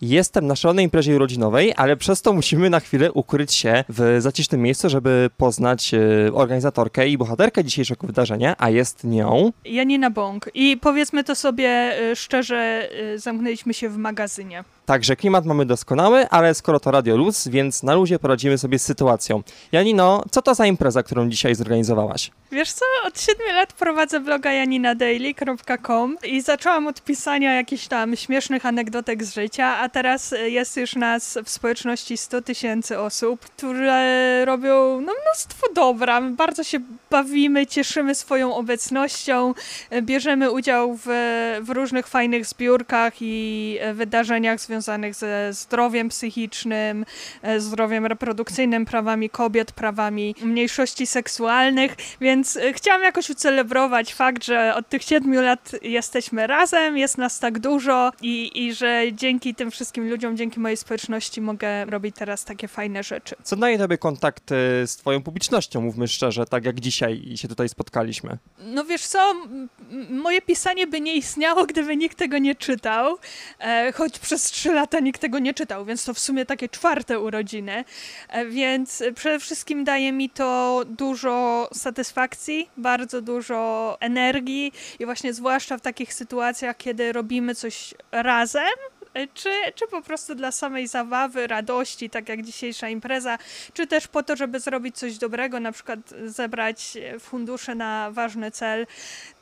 Jestem na szalonej imprezie urodzinowej, ale przez to musimy na chwilę ukryć się w zacisznym miejscu, żeby poznać e, organizatorkę i bohaterkę dzisiejszego wydarzenia, a jest nią... Janina Bąk. I powiedzmy to sobie y, szczerze, y, zamknęliśmy się w magazynie. Także klimat mamy doskonały, ale skoro to Radio Luz, więc na luzie poradzimy sobie z sytuacją. Janino, co to za impreza, którą dzisiaj zorganizowałaś? Wiesz co, od 7 lat prowadzę bloga janinadaily.com i zaczęłam od pisania jakichś tam śmiesznych anegdotek z życia, a teraz jest już nas w społeczności 100 tysięcy osób, które robią no, mnóstwo dobra. Bardzo się bawimy, cieszymy swoją obecnością, bierzemy udział w, w różnych fajnych zbiórkach i wydarzeniach związanych ze zdrowiem psychicznym, e, zdrowiem reprodukcyjnym, prawami kobiet, prawami mniejszości seksualnych, więc e, chciałam jakoś ucelebrować fakt, że od tych siedmiu lat jesteśmy razem, jest nas tak dużo i, i że dzięki tym wszystkim ludziom, dzięki mojej społeczności mogę robić teraz takie fajne rzeczy. Co daje tobie kontakt z twoją publicznością, mówmy szczerze, tak jak dzisiaj się tutaj spotkaliśmy? No wiesz co, moje pisanie by nie istniało, gdyby nikt tego nie czytał, e, choć przez trzy lata nikt tego nie czytał, więc to w sumie takie czwarte urodziny, e, więc przede wszystkim daje mi to dużo satysfakcji, bardzo dużo energii i właśnie zwłaszcza w takich sytuacjach, kiedy robimy coś razem, E, czy, czy po prostu dla samej zabawy, radości, tak jak dzisiejsza impreza, czy też po to, żeby zrobić coś dobrego, na przykład zebrać fundusze na ważny cel,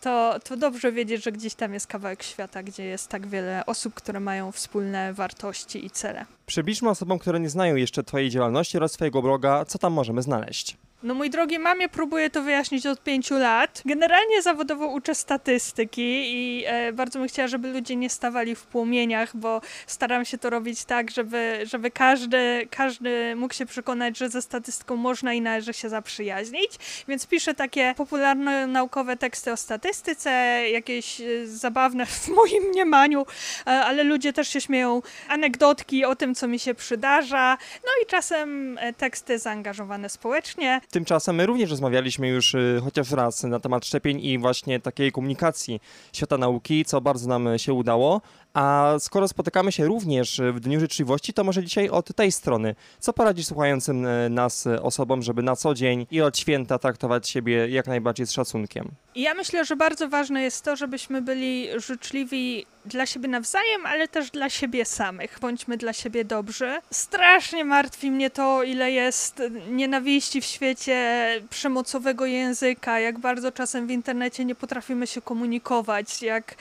to, to dobrze wiedzieć, że gdzieś tam jest kawałek świata, gdzie jest tak wiele osób, które mają wspólne wartości i cele. Przybliżmy osobom, które nie znają jeszcze Twojej działalności oraz Twojego bloga, co tam możemy znaleźć. No mój drogi mamie próbuję to wyjaśnić od pięciu lat. Generalnie zawodowo uczę statystyki i e, bardzo bym chciała, żeby ludzie nie stawali w płomieniach, bo staram się to robić tak, żeby, żeby każdy, każdy mógł się przekonać, że ze statystyką można i należy się zaprzyjaźnić. Więc piszę takie popularne naukowe teksty o statystyce, jakieś e, zabawne w moim mniemaniu, e, ale ludzie też się śmieją anegdotki o tym, co mi się przydarza. No i czasem e, teksty zaangażowane społecznie. Tymczasem my również rozmawialiśmy już y, chociaż raz na temat szczepień i właśnie takiej komunikacji świata nauki, co bardzo nam się udało. A skoro spotykamy się również w Dniu Życzliwości, to może dzisiaj od tej strony. Co poradzisz słuchającym y, nas osobom, żeby na co dzień i od święta traktować siebie jak najbardziej z szacunkiem? Ja myślę, że bardzo ważne jest to, żebyśmy byli życzliwi dla siebie nawzajem, ale też dla siebie samych. Bądźmy dla siebie dobrzy. Strasznie martwi mnie to, ile jest nienawiści w świecie, przemocowego języka, jak bardzo czasem w internecie nie potrafimy się komunikować, jak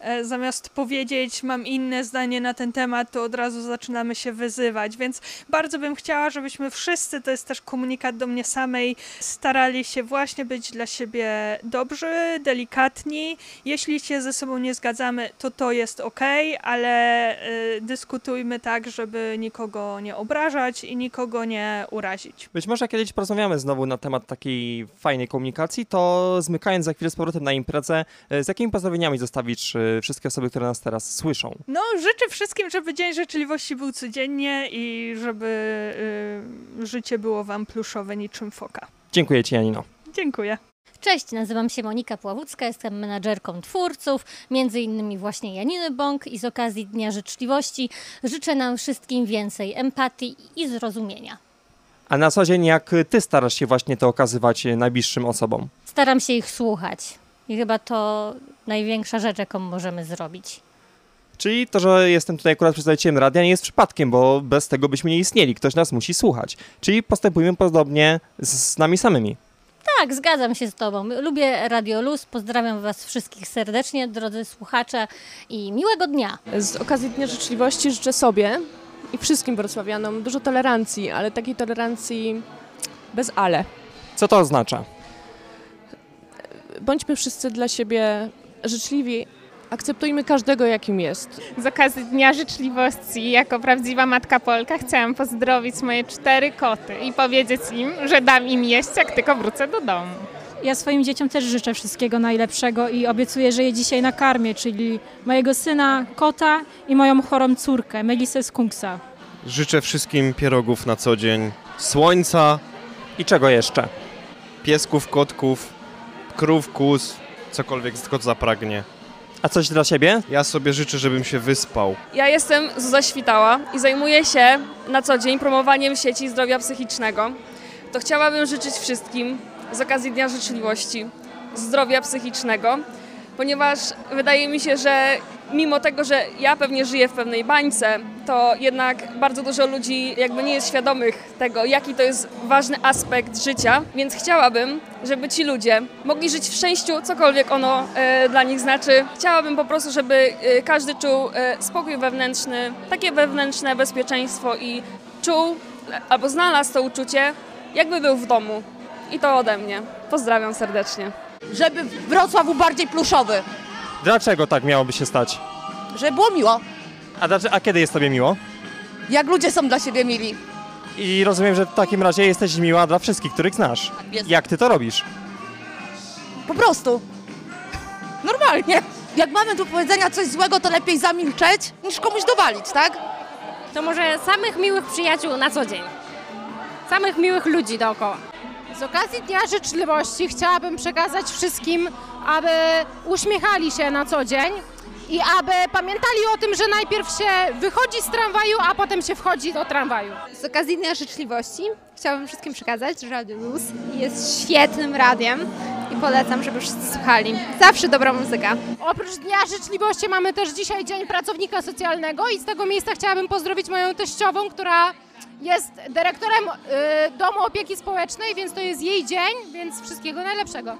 e, zamiast powiedzieć mam inne zdanie na ten temat, to od razu zaczynamy się wyzywać, więc bardzo bym chciała, żebyśmy wszyscy, to jest też komunikat do mnie samej, starali się właśnie być dla siebie dobrzy, delikatni. Jeśli się ze sobą nie zgadzamy, to to jest ok, ale y, dyskutujmy tak, żeby nikogo nie obrażać i nikogo nie urazić. Być może kiedyś porozmawiamy znowu na temat takiej fajnej komunikacji, to zmykając za chwilę z powrotem na imprezę, y, z jakimi pozdrowieniami zostawisz y, wszystkie osoby, które nas teraz słyszą? No, życzę wszystkim, żeby Dzień Życzliwości był codziennie i żeby y, życie było wam pluszowe niczym foka. Dziękuję Ci, Janino. Dziękuję. Cześć, nazywam się Monika Pławucka, jestem menadżerką twórców, między innymi właśnie Janiny Bąk i z okazji Dnia Życzliwości życzę nam wszystkim więcej empatii i zrozumienia. A na co dzień jak ty starasz się właśnie to okazywać najbliższym osobom? Staram się ich słuchać i chyba to największa rzecz, jaką możemy zrobić. Czyli to, że jestem tutaj akurat przedstawicielem radia nie jest przypadkiem, bo bez tego byśmy nie istnieli. Ktoś nas musi słuchać. Czyli postępujemy podobnie z nami samymi. Tak, zgadzam się z Tobą. Lubię Radio Luz. Pozdrawiam Was wszystkich serdecznie, drodzy słuchacze i miłego dnia. Z okazji Dnia Życzliwości życzę sobie i wszystkim wrocławianom dużo tolerancji, ale takiej tolerancji bez ale. Co to oznacza? Bądźmy wszyscy dla siebie życzliwi, Akceptujmy każdego, jakim jest. Z okazji Dnia Życzliwości, jako prawdziwa matka Polka, chciałam pozdrowić moje cztery koty i powiedzieć im, że dam im jeść, jak tylko wrócę do domu. Ja swoim dzieciom też życzę wszystkiego najlepszego i obiecuję, że je dzisiaj nakarmię, czyli mojego syna, kota i moją chorą córkę, Melisę Skunksa. Życzę wszystkim pierogów na co dzień, słońca i czego jeszcze? Piesków, kotków, krów, kus, cokolwiek kot zapragnie. A coś dla siebie? Ja sobie życzę, żebym się wyspał. Ja jestem Zuza Świtała i zajmuję się na co dzień promowaniem sieci zdrowia psychicznego. To chciałabym życzyć wszystkim z okazji Dnia Życzliwości zdrowia psychicznego, ponieważ wydaje mi się, że mimo tego, że ja pewnie żyję w pewnej bańce, to jednak bardzo dużo ludzi jakby nie jest świadomych tego, jaki to jest ważny aspekt życia, więc chciałabym, żeby ci ludzie mogli żyć w szczęściu, cokolwiek ono e, dla nich znaczy. Chciałabym po prostu, żeby e, każdy czuł e, spokój wewnętrzny, takie wewnętrzne bezpieczeństwo i czuł albo znalazł to uczucie, jakby był w domu. I to ode mnie. Pozdrawiam serdecznie. Żeby Wrocław był bardziej pluszowy, Dlaczego tak miałoby się stać? żeby było miło, A, dlaczego, a kiedy jest tobie miło? jak ludzie są dla siebie mili. I rozumiem, że w takim razie jesteś miła dla wszystkich, których znasz. jest. Jak ty to robisz? Po prostu. Normalnie. Jak mamy do powiedzenia coś złego, to lepiej zamilczeć, niż komuś dowalić, tak? To może samych miłych przyjaciół na co dzień. Samych miłych ludzi dookoła. Z okazji Dnia Życzliwości chciałabym przekazać wszystkim, aby uśmiechali się na co dzień i aby pamiętali o tym, że najpierw się wychodzi z tramwaju, a potem się wchodzi do tramwaju. Z okazji Dnia Życzliwości chciałabym wszystkim przekazać, że Radio Luz jest świetnym radiem polecam, żeby wszyscy słuchali. Zawsze dobra muzyka. Oprócz Dnia Życzliwości mamy też dzisiaj Dzień Pracownika Socjalnego i z tego miejsca chciałabym pozdrowić moją teściową, która jest dyrektorem y, Domu Opieki Społecznej, więc to jest jej dzień, więc wszystkiego najlepszego.